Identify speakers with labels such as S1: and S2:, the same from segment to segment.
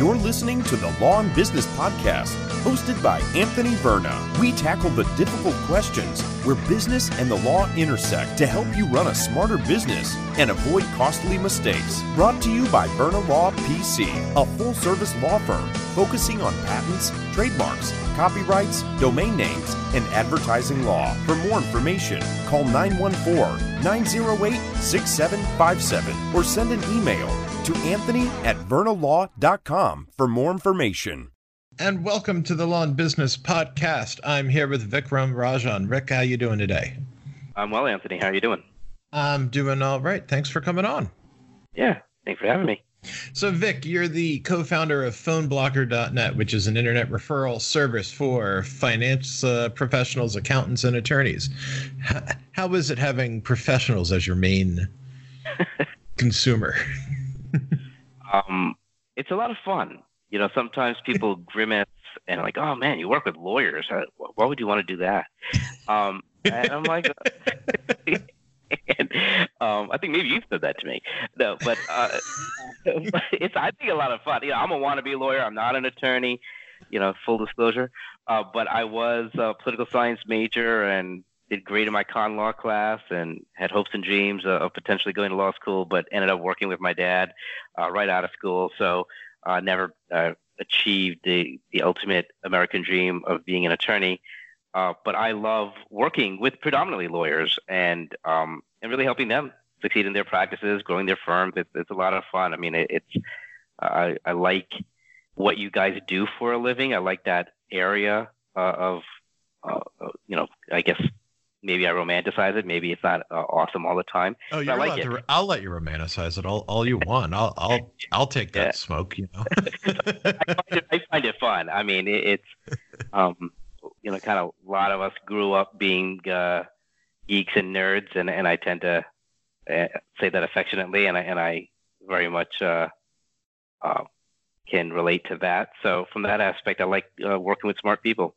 S1: You're listening to the Law and Business Podcast, hosted by Anthony Verna. We tackle the difficult questions where business and the law intersect to help you run a smarter business and avoid costly mistakes. Brought to you by Verna Law PC, a full service law firm focusing on patents, trademarks, copyrights, domain names, and advertising law. For more information, call 914 908 6757 or send an email to anthony at vernalaw.com for more information.
S2: And welcome to the Law and Business Podcast. I'm here with Vikram Rajan. Vic, how you doing today?
S3: I'm well, Anthony. How are you doing?
S2: I'm doing all right. Thanks for coming on.
S3: Yeah, thanks for having me.
S2: So, Vic, you're the co founder of PhoneBlogger.net, which is an internet referral service for finance uh, professionals, accountants, and attorneys. How, how is it having professionals as your main consumer?
S3: Um, it's a lot of fun. You know, sometimes people grimace and like, "Oh man, you work with lawyers. Why would you want to do that?" Um, and I'm like, and, um, I think maybe you said that to me. No, but uh, it's I think a lot of fun. You know, I'm a wannabe lawyer. I'm not an attorney. You know, full disclosure. Uh, but I was a political science major and did great in my con law class and had hopes and dreams of potentially going to law school, but ended up working with my dad uh, right out of school. So uh, never uh, achieved the the ultimate American dream of being an attorney. Uh, but I love working with predominantly lawyers and um, and really helping them succeed in their practices, growing their firms. It's, it's a lot of fun. I mean, it, it's I, I like what you guys do for a living. I like that area uh, of uh, you know, I guess maybe I romanticize it. Maybe it's not uh, awesome all the time.
S2: Oh, you're
S3: like
S2: it. I'll let you romanticize it all, all you want. I'll, I'll, I'll take that yeah. smoke. You know.
S3: I, find it, I, find it, fun. I mean, it, it's, um, you know, kind of a lot of us grew up being uh, geeks and nerds, and and I tend to uh, say that affectionately, and I and I very much uh, uh, can relate to that. So from that aspect, I like uh, working with smart people.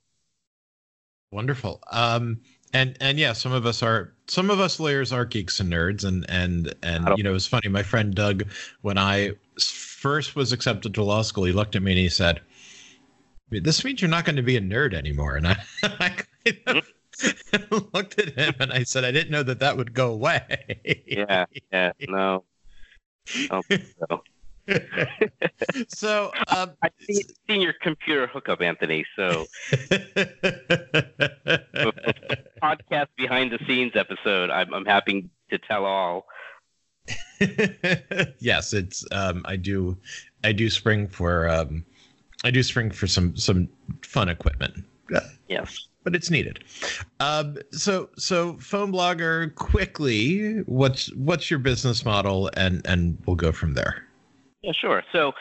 S2: Wonderful. Um, and and yeah, some of us are some of us lawyers are geeks and nerds, and and and you know it's funny. My friend Doug, when I first was accepted to law school, he looked at me and he said, "This means you're not going to be a nerd anymore." And I, I kind of looked at him and I said, "I didn't know that that would go away."
S3: yeah, yeah, no. Oh, no.
S2: so um,
S3: I've seen, seen, your computer hookup, Anthony. So podcast behind the scenes episode. I'm, I'm happy to tell all.
S2: yes, it's um, I do I do spring for um, I do spring for some some fun equipment.
S3: Yes.
S2: But it's needed. Um, so so phone blogger quickly, what's what's your business model and and we'll go from there.
S3: Yeah, sure. So,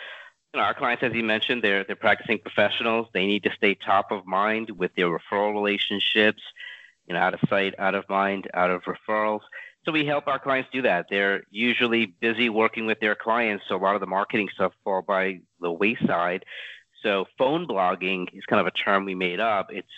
S3: you know, our clients, as you mentioned, they're they're practicing professionals. They need to stay top of mind with their referral relationships. You know, out of sight, out of mind, out of referrals. So we help our clients do that. They're usually busy working with their clients, so a lot of the marketing stuff fall by the wayside. So phone blogging is kind of a term we made up. It's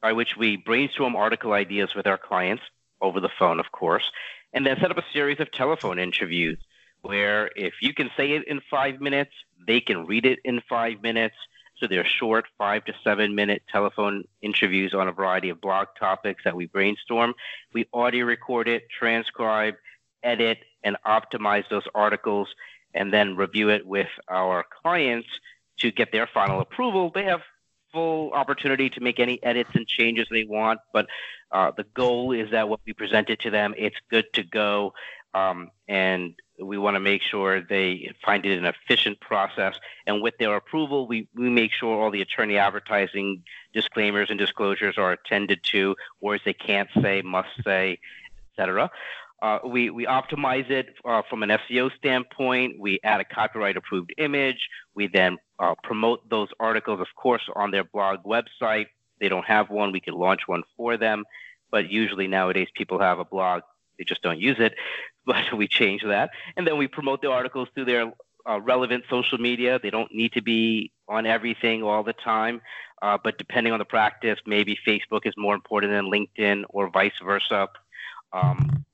S3: by which we brainstorm article ideas with our clients over the phone, of course, and then set up a series of telephone interviews where if you can say it in five minutes, they can read it in five minutes. So they're short, five to seven minute telephone interviews on a variety of blog topics that we brainstorm. We audio record it, transcribe, edit, and optimize those articles, and then review it with our clients to get their final approval. They have full opportunity to make any edits and changes they want, but uh, the goal is that what we present it to them, it's good to go. Um, and we want to make sure they find it an efficient process. And with their approval, we, we make sure all the attorney advertising disclaimers and disclosures are attended to, words they can't say, must say, etc. Uh, we, we optimize it uh, from an SEO standpoint. We add a copyright approved image. We then uh, promote those articles, of course, on their blog website. They don't have one, we can launch one for them. But usually nowadays, people have a blog, they just don't use it but we change that. And then we promote the articles through their uh, relevant social media. They don't need to be on everything all the time, uh, but depending on the practice, maybe Facebook is more important than LinkedIn or vice versa. Um,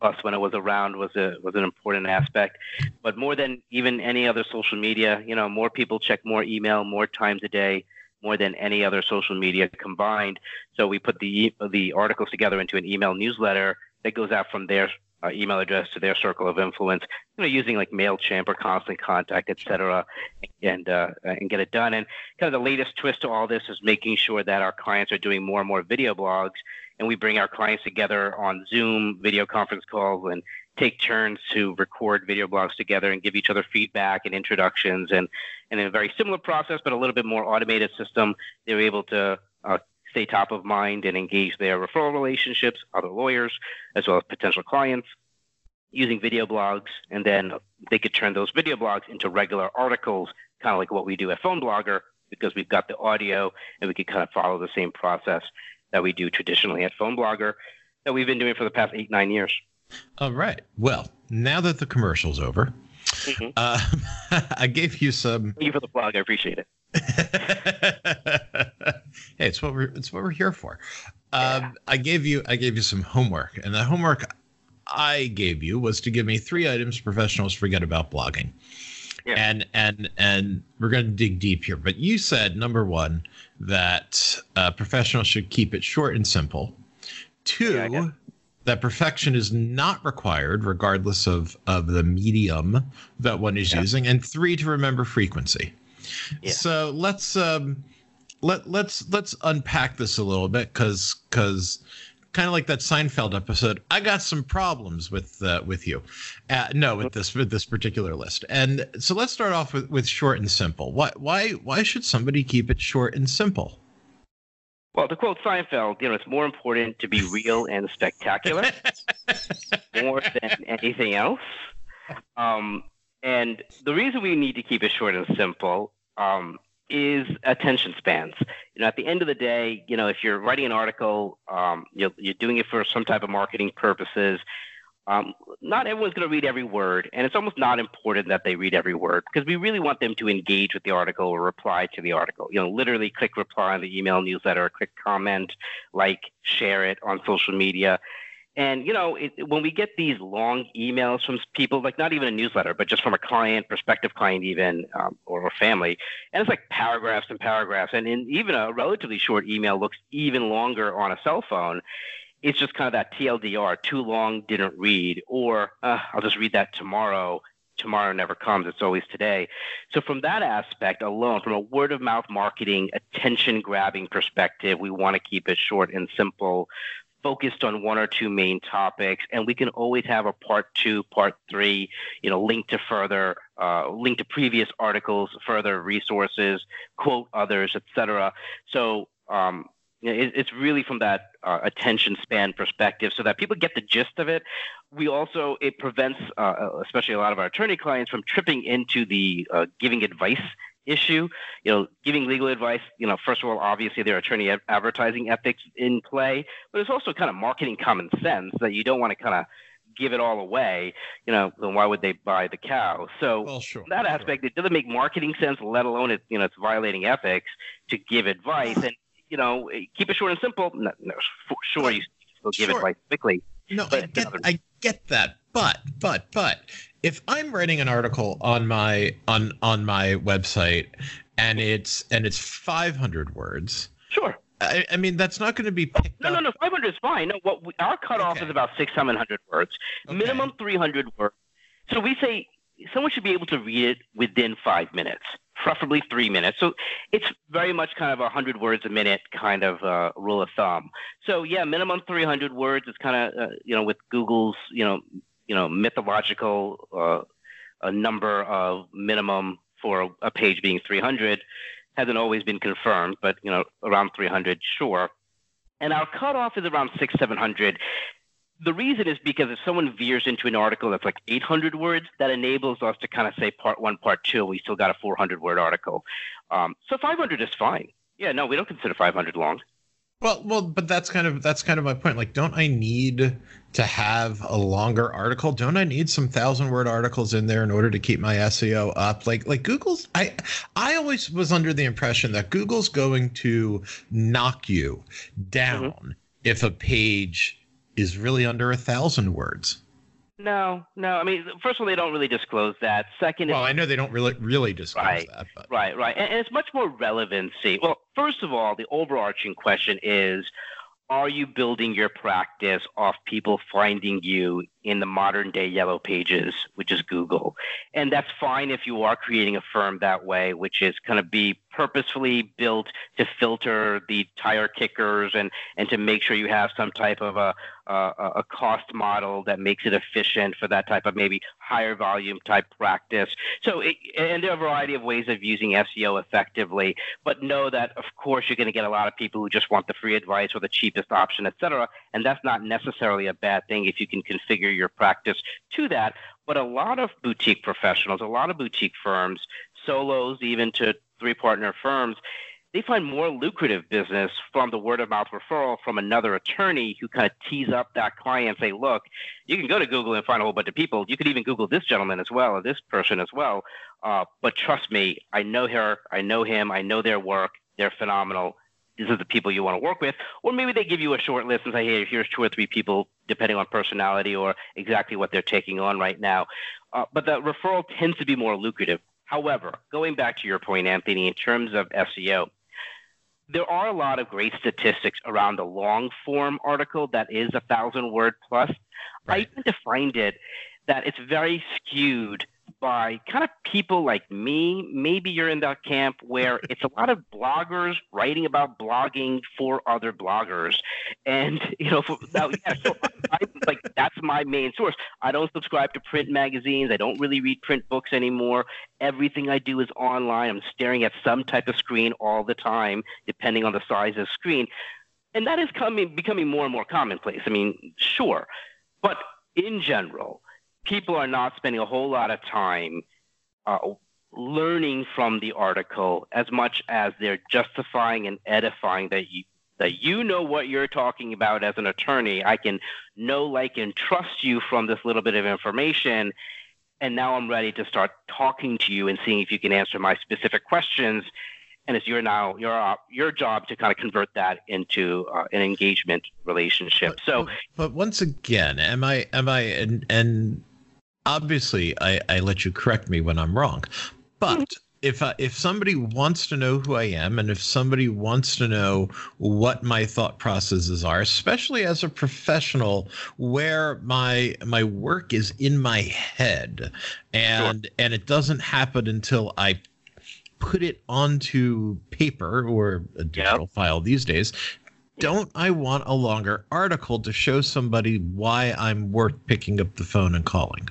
S3: Plus, when it was around, was a was an important aspect. But more than even any other social media, you know, more people check more email more times a day, more than any other social media combined. So we put the the articles together into an email newsletter that goes out from their uh, email address to their circle of influence, you know, using like Mailchimp or Constant Contact, et cetera, and uh, and get it done. And kind of the latest twist to all this is making sure that our clients are doing more and more video blogs and we bring our clients together on Zoom video conference calls and take turns to record video blogs together and give each other feedback and introductions and, and in a very similar process but a little bit more automated system they're able to uh, stay top of mind and engage their referral relationships other lawyers as well as potential clients using video blogs and then they could turn those video blogs into regular articles kind of like what we do at phone blogger because we've got the audio and we could kind of follow the same process that we do traditionally at Phone Blogger that we've been doing for the past eight, nine years.
S2: All right. Well, now that the commercial's over, mm-hmm. uh, I gave you some.
S3: Thank you for the plug. I appreciate it.
S2: hey, it's what we're it's what we're here for. Um, yeah. I gave you I gave you some homework, and the homework I gave you was to give me three items professionals forget about blogging. Yeah. And and and we're going to dig deep here. But you said number one that uh, professionals should keep it short and simple. Two, yeah, that perfection is not required regardless of of the medium that one is yeah. using. And three, to remember frequency. So let's um, let let's let's unpack this a little bit because because kind of like that Seinfeld episode. I got some problems with uh, with you. Uh, no, with this with this particular list. And so let's start off with, with short and simple. Why why why should somebody keep it short and simple?
S3: Well, to quote Seinfeld, you know, it's more important to be real and spectacular more than anything else. Um, and the reason we need to keep it short and simple um, is attention spans. You know, at the end of the day, you know, if you're writing an article, um, you're, you're doing it for some type of marketing purposes. Um, not everyone's going to read every word, and it's almost not important that they read every word because we really want them to engage with the article or reply to the article. You know, literally click reply on the email newsletter, click comment, like, share it on social media. And you know, it, when we get these long emails from people, like not even a newsletter, but just from a client, prospective client, even um, or family, and it's like paragraphs and paragraphs, and in even a relatively short email looks even longer on a cell phone. It's just kind of that TLDR, too long, didn't read, or uh, I'll just read that tomorrow. Tomorrow never comes; it's always today. So, from that aspect alone, from a word of mouth marketing, attention grabbing perspective, we want to keep it short and simple focused on one or two main topics, and we can always have a part two, part three, you know, link to further, uh, link to previous articles, further resources, quote others, etc. So um, it, it's really from that uh, attention span perspective, so that people get the gist of it. We also it prevents, uh, especially a lot of our attorney clients, from tripping into the uh, giving advice issue. You know, giving legal advice. You know, first of all, obviously there are attorney advertising ethics in play, but it's also kind of marketing common sense that you don't want to kind of give it all away. You know, then why would they buy the cow? So well, sure, that aspect, sure. it doesn't make marketing sense, let alone it. You know, it's violating ethics to give advice and. You know, keep it short and simple. No, no for sure, you still give sure. advice quickly.
S2: No, I get, I get that, but, but, but, if I'm writing an article on my on on my website and it's and it's 500 words,
S3: sure.
S2: I, I mean, that's not going to be picked
S3: no,
S2: up.
S3: No, no, 500 is fine. No, what we, our cutoff okay. is about six, 700 words, okay. minimum 300 words. So we say someone should be able to read it within five minutes, preferably three minutes. So it's very much kind of a 100 words a minute kind of uh, rule of thumb. So yeah, minimum 300 words is kind of, uh, you know, with Google's, you know, you know mythological uh, a number of minimum for a page being 300 hasn't always been confirmed, but you know around 300, sure. And our cutoff is around six, 700. The reason is because if someone veers into an article that's like 800 words, that enables us to kind of say part one, part two. We still got a 400 word article. Um, so 500 is fine. Yeah, no, we don't consider 500 long.
S2: Well, well, but that's kind of that's kind of my point. Like, don't I need to have a longer article? Don't I need some thousand word articles in there in order to keep my SEO up? Like, like Google's. I I always was under the impression that Google's going to knock you down mm-hmm. if a page is really under a thousand words.
S3: No, no. I mean, first of all, they don't really disclose that. Second,
S2: well, I know they don't really really disclose
S3: right,
S2: that. But.
S3: Right, right, and, and it's much more relevancy. Well, first of all, the overarching question is are you building your practice off people finding you in the modern day yellow pages, which is Google? And that's fine if you are creating a firm that way, which is going to be purposefully built to filter the tire kickers and, and to make sure you have some type of a, a, a cost model that makes it efficient for that type of maybe higher volume type practice. So, it, and there are a variety of ways of using SEO effectively, but know that, of course, you're going to get a lot of people who just want the free advice or the cheapest option, et cetera. And that's not necessarily a bad thing if you can configure your practice to that. But a lot of boutique professionals, a lot of boutique firms, solos, even to three partner firms, they find more lucrative business from the word of mouth referral from another attorney who kind of tease up that client and say, look, you can go to Google and find a whole bunch of people. You could even Google this gentleman as well or this person as well. Uh, but trust me, I know her, I know him, I know their work. They're phenomenal. These are the people you want to work with. Or maybe they give you a short list and say, hey, here's two or three people, depending on personality or exactly what they're taking on right now. Uh, but the referral tends to be more lucrative. However, going back to your point, Anthony, in terms of SEO, there are a lot of great statistics around the long form article that is a thousand word plus. Right. I tend to find it that it's very skewed by kind of people like me. Maybe you're in that camp where it's a lot of bloggers writing about blogging for other bloggers, and you know, for, now, yeah, so I, like that's my main source. I don't subscribe to print magazines. I don't really read print books anymore. Everything I do is online. I'm staring at some type of screen all the time, depending on the size of the screen, and that is coming becoming more and more commonplace. I mean, sure, but in general people are not spending a whole lot of time uh, learning from the article as much as they're justifying and edifying that you that you know what you're talking about as an attorney. I can know, like, and trust you from this little bit of information. And now I'm ready to start talking to you and seeing if you can answer my specific questions. And it's your now your your job to kind of convert that into uh, an engagement relationship.
S2: But,
S3: so,
S2: but once again, am I am I and and obviously I, I let you correct me when I'm wrong, but mm-hmm. if I, if somebody wants to know who I am, and if somebody wants to know what my thought processes are, especially as a professional, where my my work is in my head, and sure. and it doesn't happen until I put it onto paper or a digital yep. file these days. Don't I want a longer article to show somebody why I'm worth picking up the phone and calling?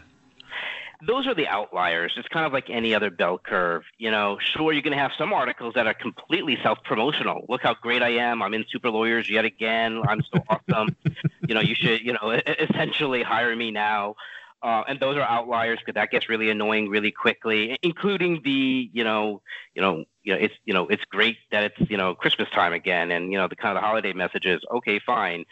S3: Those are the outliers. It's kind of like any other bell curve. You know, sure, you're going to have some articles that are completely self promotional. Look how great I am. I'm in Super Lawyers yet again. I'm so awesome. You know, you should, you know, essentially hire me now. Uh, and those are outliers because that gets really annoying really quickly, including the, you know, you know, you know, it's, you know, it's great that it's, you know, Christmas time again, and you know, the kind of the holiday messages. Okay, fine.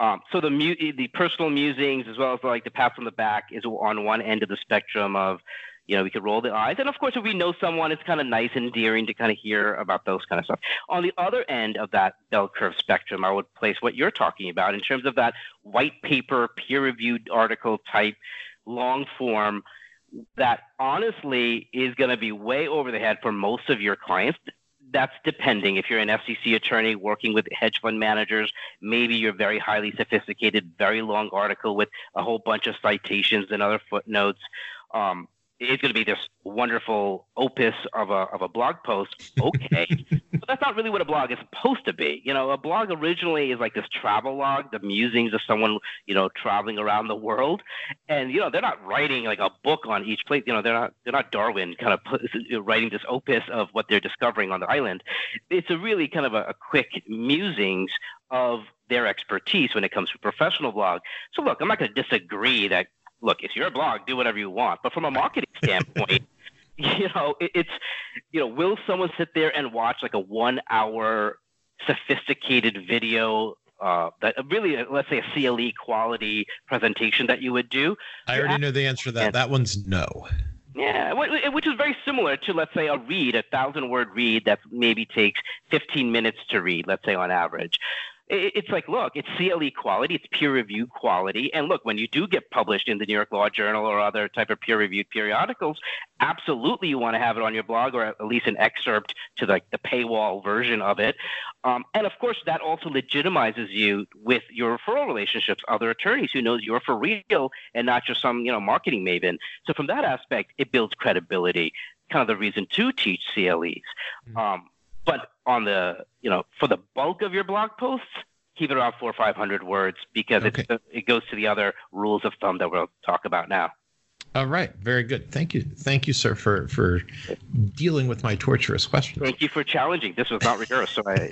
S3: Um, so the mu- the personal musings as well as like the pats on the back is on one end of the spectrum of, you know, we could roll the eyes, and of course, if we know someone, it's kind of nice and endearing to kind of hear about those kind of stuff. On the other end of that bell curve spectrum, I would place what you're talking about in terms of that white paper, peer-reviewed article type, long form. That honestly is going to be way over the head for most of your clients that's depending. If you're an SEC attorney working with hedge fund managers, maybe you're very highly sophisticated, very long article with a whole bunch of citations and other footnotes. Um, it's going to be this wonderful opus of a, of a blog post. Okay. but that's not really what a blog is supposed to be. You know, a blog originally is like this travel log, the musings of someone, you know, traveling around the world. And, you know, they're not writing like a book on each place. You know, they're not, they're not Darwin kind of put, writing this opus of what they're discovering on the island. It's a really kind of a, a quick musings of their expertise when it comes to professional blog. So look, I'm not going to disagree that look, it's your blog, do whatever you want. But from a marketing standpoint, you know, it, it's, you know, will someone sit there and watch like a one hour sophisticated video uh, that really, let's say, a CLE quality presentation that you would do.
S2: I already know the answer to that. That one's no.
S3: Yeah, which is very similar to, let's say, a read, a thousand word read that maybe takes 15 minutes to read, let's say on average it's like, look, it's CLE quality, it's peer review quality. And look, when you do get published in the New York Law Journal or other type of peer reviewed periodicals, absolutely you want to have it on your blog or at least an excerpt to like the, the paywall version of it. Um, and of course, that also legitimizes you with your referral relationships, other attorneys who knows you're for real and not just some, you know, marketing maven. So from that aspect, it builds credibility. Kind of the reason to teach CLEs. Mm-hmm. Um, but on the, you know, for the bulk of your blog posts, keep it around four or 500 words because okay. it goes to the other rules of thumb that we'll talk about now.
S2: All right, very good. Thank you, thank you, sir, for for dealing with my torturous questions.
S3: Thank you for challenging. This was not rehearsed, so I.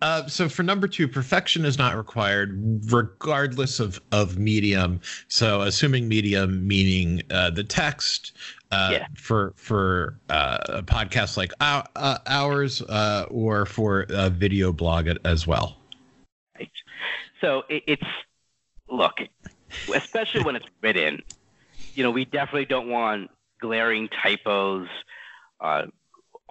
S2: uh, so for number two, perfection is not required, regardless of of medium. So assuming medium meaning uh, the text, uh, yeah. for for uh, a podcast like our, uh, ours uh, or for a video blog as well.
S3: Right. So it, it's look, especially when it's written. You know, we definitely don't want glaring typos, uh,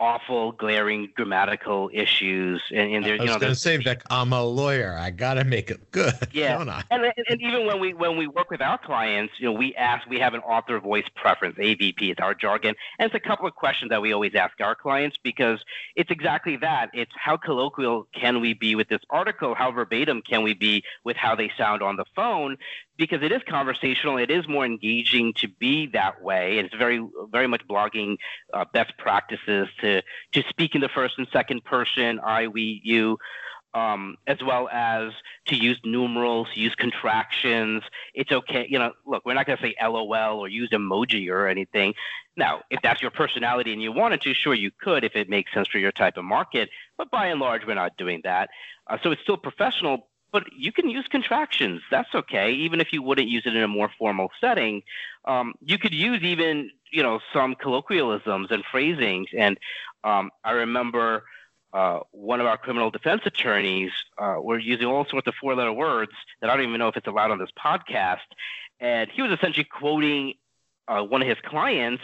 S3: awful, glaring grammatical issues. And, and there,
S2: you
S3: know,
S2: going to say, Vic, I'm a lawyer. I got to make it good.
S3: Yeah. And, and even when we when we work with our clients, you know, we ask, we have an author voice preference, AVP, it's our jargon. And it's a couple of questions that we always ask our clients because it's exactly that. It's how colloquial can we be with this article? How verbatim can we be with how they sound on the phone? Because it is conversational. It is more engaging to be that way. It's very, very much blogging uh, best practices to to speak in the first and second person, I, we, you, um, as well as to use numerals, use contractions. It's okay. You know, look, we're not going to say LOL or use emoji or anything. Now, if that's your personality and you wanted to, sure, you could if it makes sense for your type of market. But by and large, we're not doing that. Uh, so it's still professional, but you can use contractions. That's okay, even if you wouldn't use it in a more formal setting. Um, you could use even you know some colloquialisms and phrasings. And um, I remember uh, one of our criminal defense attorneys uh, were using all sorts of four-letter words that I don't even know if it's allowed on this podcast. And he was essentially quoting uh, one of his clients,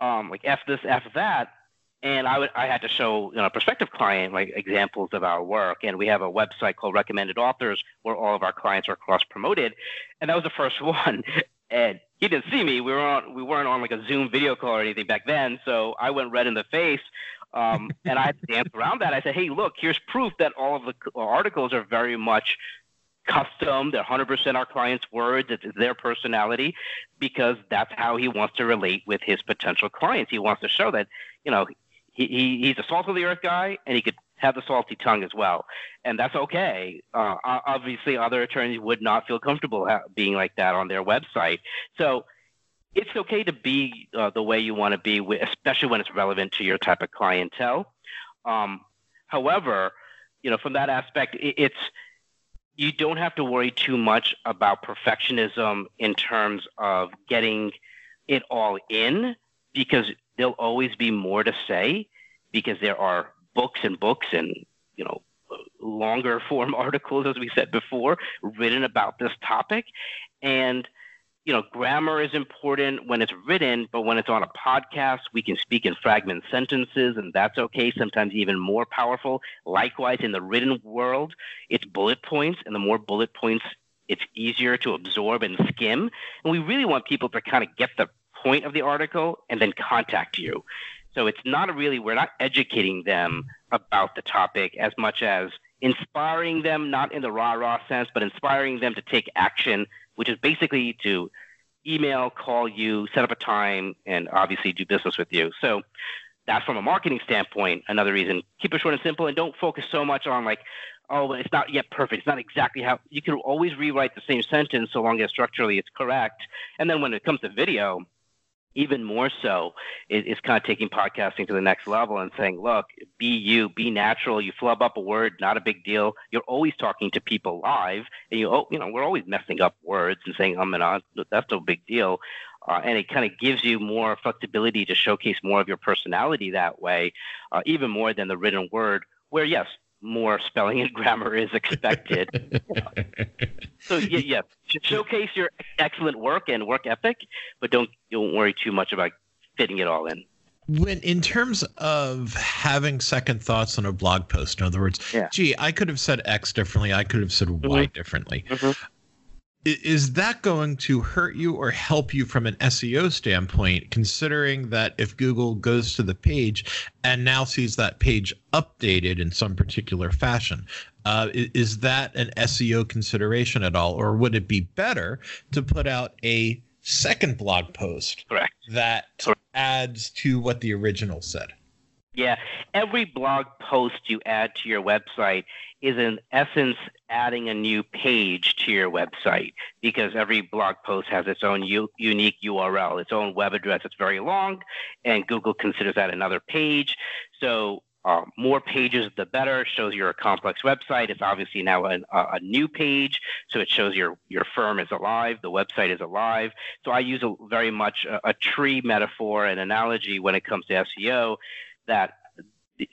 S3: um, like "f this, f that," and I, would, I had to show you know, a prospective client like examples of our work. And we have a website called Recommended Authors where all of our clients are cross promoted. And that was the first one. And he didn't see me. We were on we weren't on like a Zoom video call or anything back then. So I went red in the face. Um, and I had to dance around that. I said, "Hey, look, here's proof that all of the articles are very much custom. They're 100% our client's words. It's their personality because that's how he wants to relate with his potential clients. He wants to show that, you know, he, he he's a salt of the earth guy, and he could have the salty tongue as well, and that's okay. Uh, obviously, other attorneys would not feel comfortable being like that on their website, so it's okay to be uh, the way you want to be, especially when it's relevant to your type of clientele. Um, however, you know, from that aspect, it, it's you don't have to worry too much about perfectionism in terms of getting it all in because there'll always be more to say because there are books and books and you know longer form articles as we said before written about this topic. And you know grammar is important when it's written but when it's on a podcast we can speak in fragment sentences and that's okay. Sometimes even more powerful. Likewise in the written world it's bullet points and the more bullet points it's easier to absorb and skim. And we really want people to kind of get the point of the article and then contact you. So it's not really, we're not educating them about the topic as much as inspiring them, not in the rah rah sense, but inspiring them to take action, which is basically to email, call you, set up a time, and obviously do business with you. So that's from a marketing standpoint, another reason. Keep it short and simple and don't focus so much on like, oh, it's not yet perfect. It's not exactly how you can always rewrite the same sentence so long as structurally it's correct. And then when it comes to video, even more so is, is, kind of taking podcasting to the next level and saying, look, be you, be natural. You flub up a word, not a big deal. You're always talking to people live, and you, oh, you know, we're always messing up words and saying um and ah. That's no big deal. Uh, and it kind of gives you more flexibility to showcase more of your personality that way, uh, even more than the written word. Where yes, more spelling and grammar is expected. so yeah, yeah, showcase your excellent work and work ethic, but don't don't worry too much about fitting it all in.
S2: when in terms of having second thoughts on a blog post in other words yeah. gee i could have said x differently i could have said mm-hmm. y differently mm-hmm. Is that going to hurt you or help you from an seo standpoint considering that if google goes to the page and now sees that page updated in some particular fashion uh, is that an seo consideration at all or would it be better to put out a second blog post
S3: Correct.
S2: that Correct. adds to what the original said.
S3: Yeah, every blog post you add to your website is in essence adding a new page to your website because every blog post has its own u- unique URL, its own web address. It's very long, and Google considers that another page. So um, more pages, the better. It Shows you're a complex website. It's obviously now a, a, new page, so it shows your your firm is alive. The website is alive. So I use a, very much a, a tree metaphor and analogy when it comes to SEO. That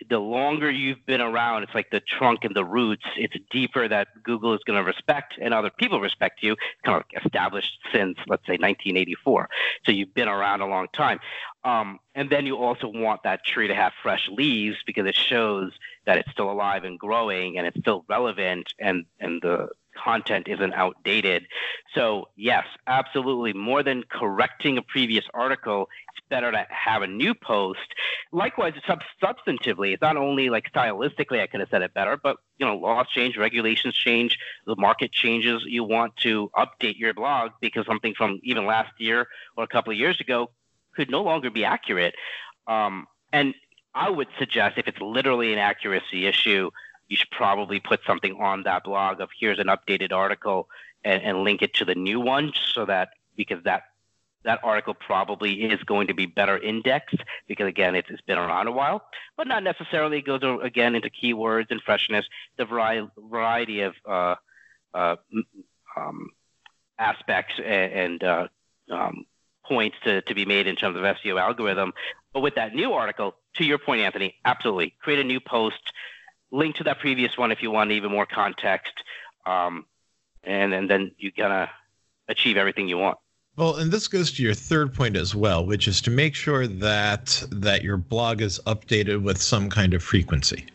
S3: the longer you've been around, it's like the trunk and the roots. It's deeper that Google is going to respect and other people respect you. It's kind of like established since, let's say, 1984. So you've been around a long time. Um, and then you also want that tree to have fresh leaves because it shows that it's still alive and growing and it's still relevant and, and the content isn't outdated. So, yes, absolutely. More than correcting a previous article, it's better to have a new post. Likewise, sub- substantively, it's not only like stylistically, I could have said it better, but you know, laws change, regulations change, the market changes. You want to update your blog because something from even last year or a couple of years ago could no longer be accurate. Um, and I would suggest if it's literally an accuracy issue, you should probably put something on that blog of here's an updated article and, and link it to the new one so that because that that article probably is going to be better indexed because again it's, it's been around a while but not necessarily it goes again into keywords and freshness the variety, of uh, uh, um, aspects and, and uh, um, points to, to be made in terms of SEO algorithm. But with that new article, to your point, Anthony, absolutely create a new post, link to that previous one if you want even more context, um, and, and then you're gonna achieve everything you want.
S2: Well, and this goes to your third point as well, which is to make sure that that your blog is updated with some kind of frequency.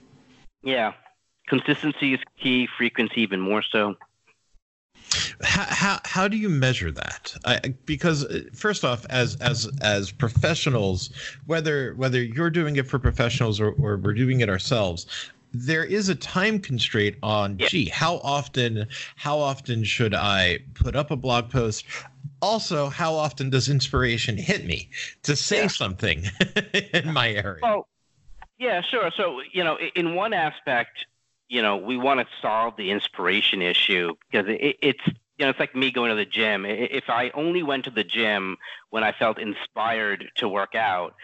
S3: Yeah, consistency is key. Frequency even more so.
S2: How, how, how do you measure that? I, because uh, first off, as as as professionals, whether whether you're doing it for professionals or, or we're doing it ourselves, there is a time constraint on yeah. gee how often how often should i put up a blog post also how often does inspiration hit me to say yeah. something in my area
S3: well yeah sure so you know in one aspect you know, we want to solve the inspiration issue because it, it's you know, it's like me going to the gym. If I only went to the gym when I felt inspired to work out,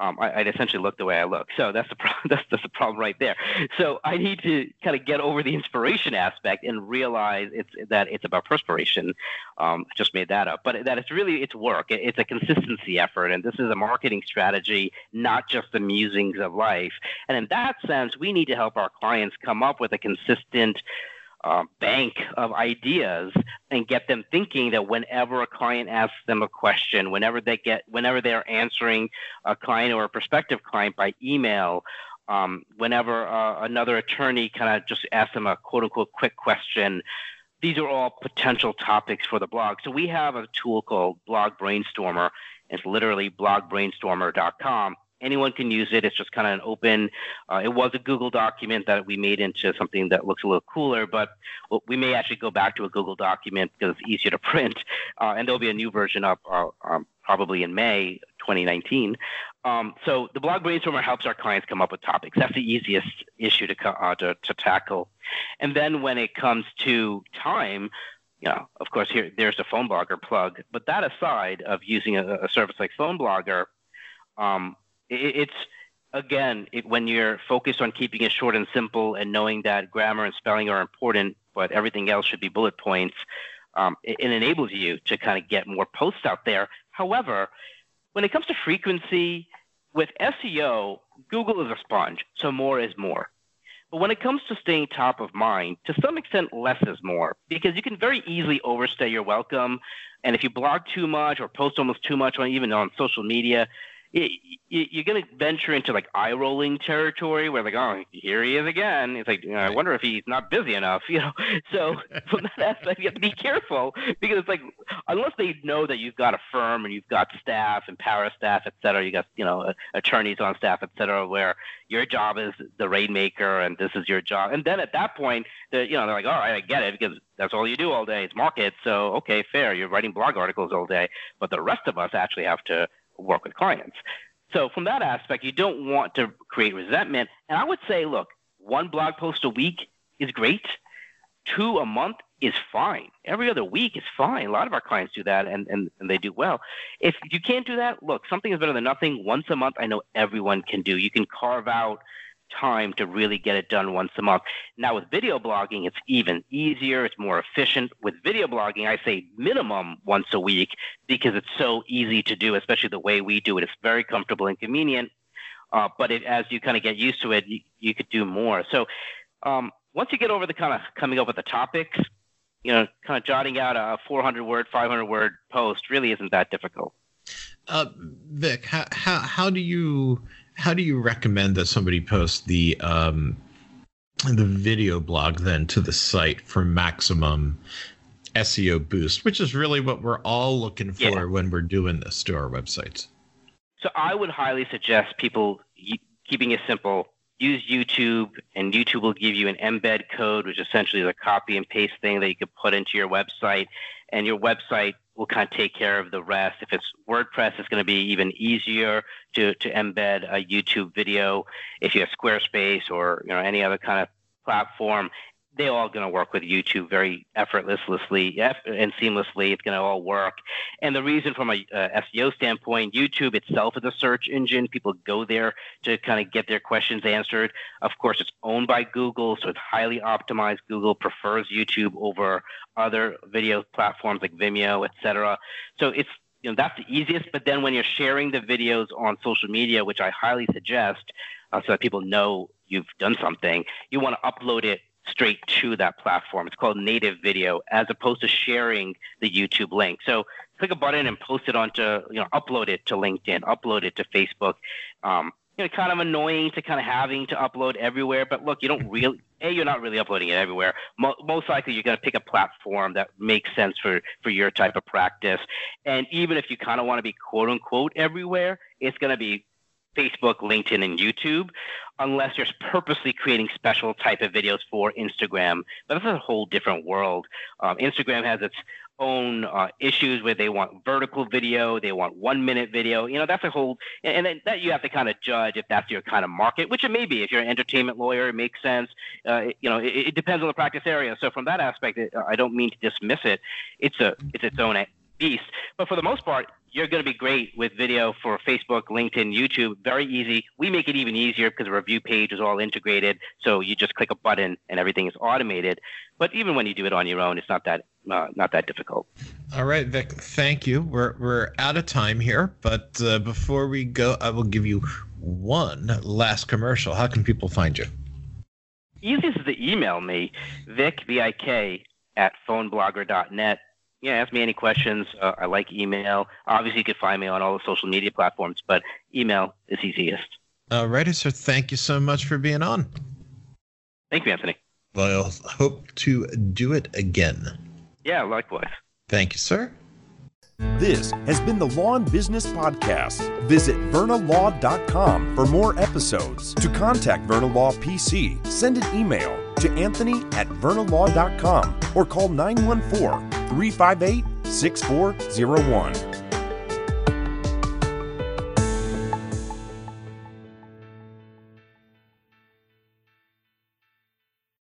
S3: um, I, would essentially look the way I look. So that's the pro- that's, that's the problem right there. So I need to kind of get over the inspiration aspect and realize it's that it's about perspiration. Um, just made that up, but that it's really it's work. It's a consistency effort, and this is a marketing strategy, not just the musings of life. And in that sense, we need to help our clients come up with a consistent uh, bank of ideas and get them thinking that whenever a client asks them a question, whenever they get, whenever they're answering a client or a prospective client by email, um, whenever uh, another attorney kind of just asks them a quote unquote quick question, these are all potential topics for the blog. So we have a tool called Blog Brainstormer. It's literally blogbrainstormer.com anyone can use it. It's just kind of an open. Uh, it was a Google document that we made into something that looks a little cooler, but we may actually go back to a Google document because it's easier to print. Uh, and there'll be a new version up uh, um, probably in May 2019. Um, so the blog brainstormer helps our clients come up with topics. That's the easiest issue to, uh, to, to tackle. And then when it comes to time, know, of course, here there's the Phone Blogger plug. But that aside of using a, a service like Phone Blogger, um, it's again it, when you're focused on keeping it short and simple and knowing that grammar and spelling are important, but everything else should be bullet points. Um, it, it enables you to kind of get more posts out there. However, when it comes to frequency, with SEO, Google is a sponge, so more is more. But when it comes to staying top of mind, to some extent, less is more because you can very easily overstay your welcome. And if you blog too much or post almost too much on even on social media, you're going to venture into like eye rolling territory where like oh here he is again. It's like you know, i wonder if he's not busy enough you know? So from that aspect you have to be careful because it's like unless they know that you've got a firm and you've got staff and power staff et cetera you got you know attorneys on staff et cetera where your job is the rainmaker and this is your job. And then at that point the you know they're like all right i get it because that's all you do all day. It's market. So okay fair. You're writing blog articles all day. But the rest of us actually have to work with clients so from that aspect, you don't want to create resentment. And I would say, look, one blog post a week is great. Two a month is fine. Every other week is fine. A lot of our clients do that and, and, and they do well. If you can't do that, look, something is better than nothing. Once a month, I know everyone can do. You can carve out time to really get it done once a month. Now, with video blogging, it's even easier, it's more efficient. With video blogging, I say minimum once a week because it's so easy to do, especially the way we do it. It's very comfortable and convenient. Uh, but it, as you kind of get used to it, you, you could do more. So um, once you get over the kind of coming up with the topics, you know, kind of jotting out a 400 word, 500 word post really isn't that difficult.
S2: Uh, Vic, how, how, how do you how do you recommend that somebody post the um, the video blog then to the site for maximum SEO boost, which is really what we're all looking for yeah. when we're doing this to our websites.
S3: So I would highly suggest people keeping it simple. Use YouTube, and YouTube will give you an embed code, which essentially is a copy and paste thing that you can put into your website, and your website will kind of take care of the rest. If it's WordPress, it's going to be even easier to, to embed a YouTube video. If you have Squarespace or you know any other kind of platform, they're all going to work with YouTube very effortlessly and seamlessly. It's going to all work. And the reason from a uh, SEO standpoint, YouTube itself is a search engine. People go there to kind of get their questions answered. Of course, it's owned by Google, so it's highly optimized. Google prefers YouTube over other video platforms like Vimeo, etc. So it's you know that's the easiest. But then when you're sharing the videos on social media, which I highly suggest, uh, so that people know you've done something, you want to upload it straight to that platform. It's called native video, as opposed to sharing the YouTube link. So click a button and post it onto, you know, upload it to LinkedIn, upload it to Facebook. Um, you know, kind of annoying to kind of having to upload everywhere. But look, you don't really, a, you're not really uploading it everywhere. Mo- most likely, you're going to pick a platform that makes sense for for your type of practice. And even if you kind of want to be quote unquote everywhere, it's going to be Facebook, LinkedIn, and YouTube, unless you're purposely creating special type of videos for Instagram. But that's a whole different world. Um, Instagram has its own uh, issues where they want vertical video, they want one minute video. You know, that's a whole, and then that you have to kind of judge if that's your kind of market, which it may be. If you're an entertainment lawyer, it makes sense. Uh, you know, it, it, depends on the practice area. So from that aspect, it, I don't mean to dismiss it. It's a, it's its own beast. But for the most part, you're going to be great with video for Facebook, LinkedIn, YouTube. Very easy. We make it even easier because the review page is all integrated. So you just click a button and everything is automated. But even when you do it on your own, it's not that uh, not that difficult.
S2: All right, Vic. Thank you. We're we're out of time here, but uh, before we go, I will give you one last commercial. How can people find you?
S3: Easiest is to email me, Vic V I K at phoneblogger.net yeah, ask me any questions. Uh, I like email. Obviously, you can find me on all the social media platforms, but email is easiest.
S2: All righty, sir. Thank you so much for being on.
S3: Thank you, Anthony.
S2: Well, I hope to do it again.
S3: Yeah, likewise.
S2: Thank you, sir.
S1: This has been the Law and Business Podcast. Visit vernalaw.com for more episodes. To contact Verna Law PC, send an email to anthony at vernalaw.com or call 914 358 6401.